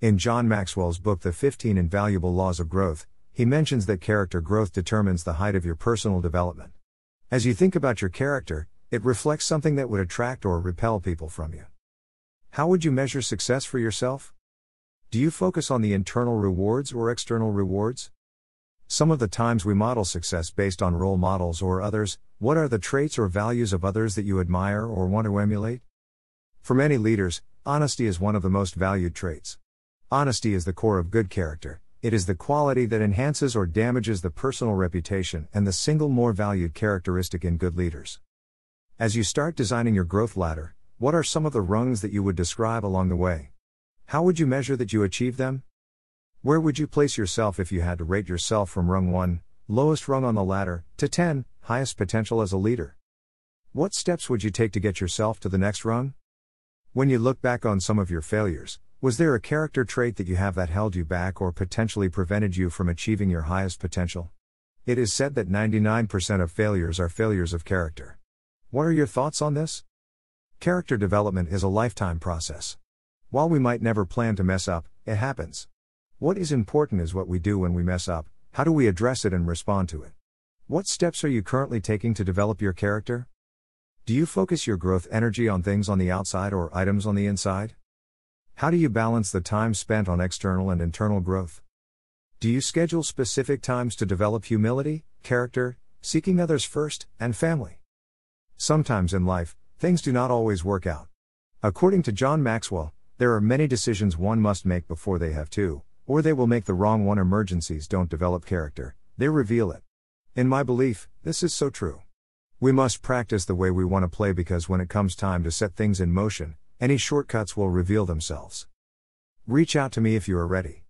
In John Maxwell's book, The 15 Invaluable Laws of Growth, he mentions that character growth determines the height of your personal development. As you think about your character, it reflects something that would attract or repel people from you. How would you measure success for yourself? Do you focus on the internal rewards or external rewards? Some of the times we model success based on role models or others, what are the traits or values of others that you admire or want to emulate? For many leaders, honesty is one of the most valued traits. Honesty is the core of good character, it is the quality that enhances or damages the personal reputation and the single more valued characteristic in good leaders. As you start designing your growth ladder, what are some of the rungs that you would describe along the way? How would you measure that you achieve them? Where would you place yourself if you had to rate yourself from rung 1, lowest rung on the ladder, to 10, highest potential as a leader? What steps would you take to get yourself to the next rung? When you look back on some of your failures, was there a character trait that you have that held you back or potentially prevented you from achieving your highest potential? It is said that 99% of failures are failures of character. What are your thoughts on this? Character development is a lifetime process. While we might never plan to mess up, it happens. What is important is what we do when we mess up, how do we address it and respond to it? What steps are you currently taking to develop your character? Do you focus your growth energy on things on the outside or items on the inside? How do you balance the time spent on external and internal growth? Do you schedule specific times to develop humility, character, seeking others first, and family? Sometimes in life, things do not always work out. According to John Maxwell, there are many decisions one must make before they have to, or they will make the wrong one. Emergencies don't develop character, they reveal it. In my belief, this is so true. We must practice the way we want to play because when it comes time to set things in motion, any shortcuts will reveal themselves. Reach out to me if you are ready.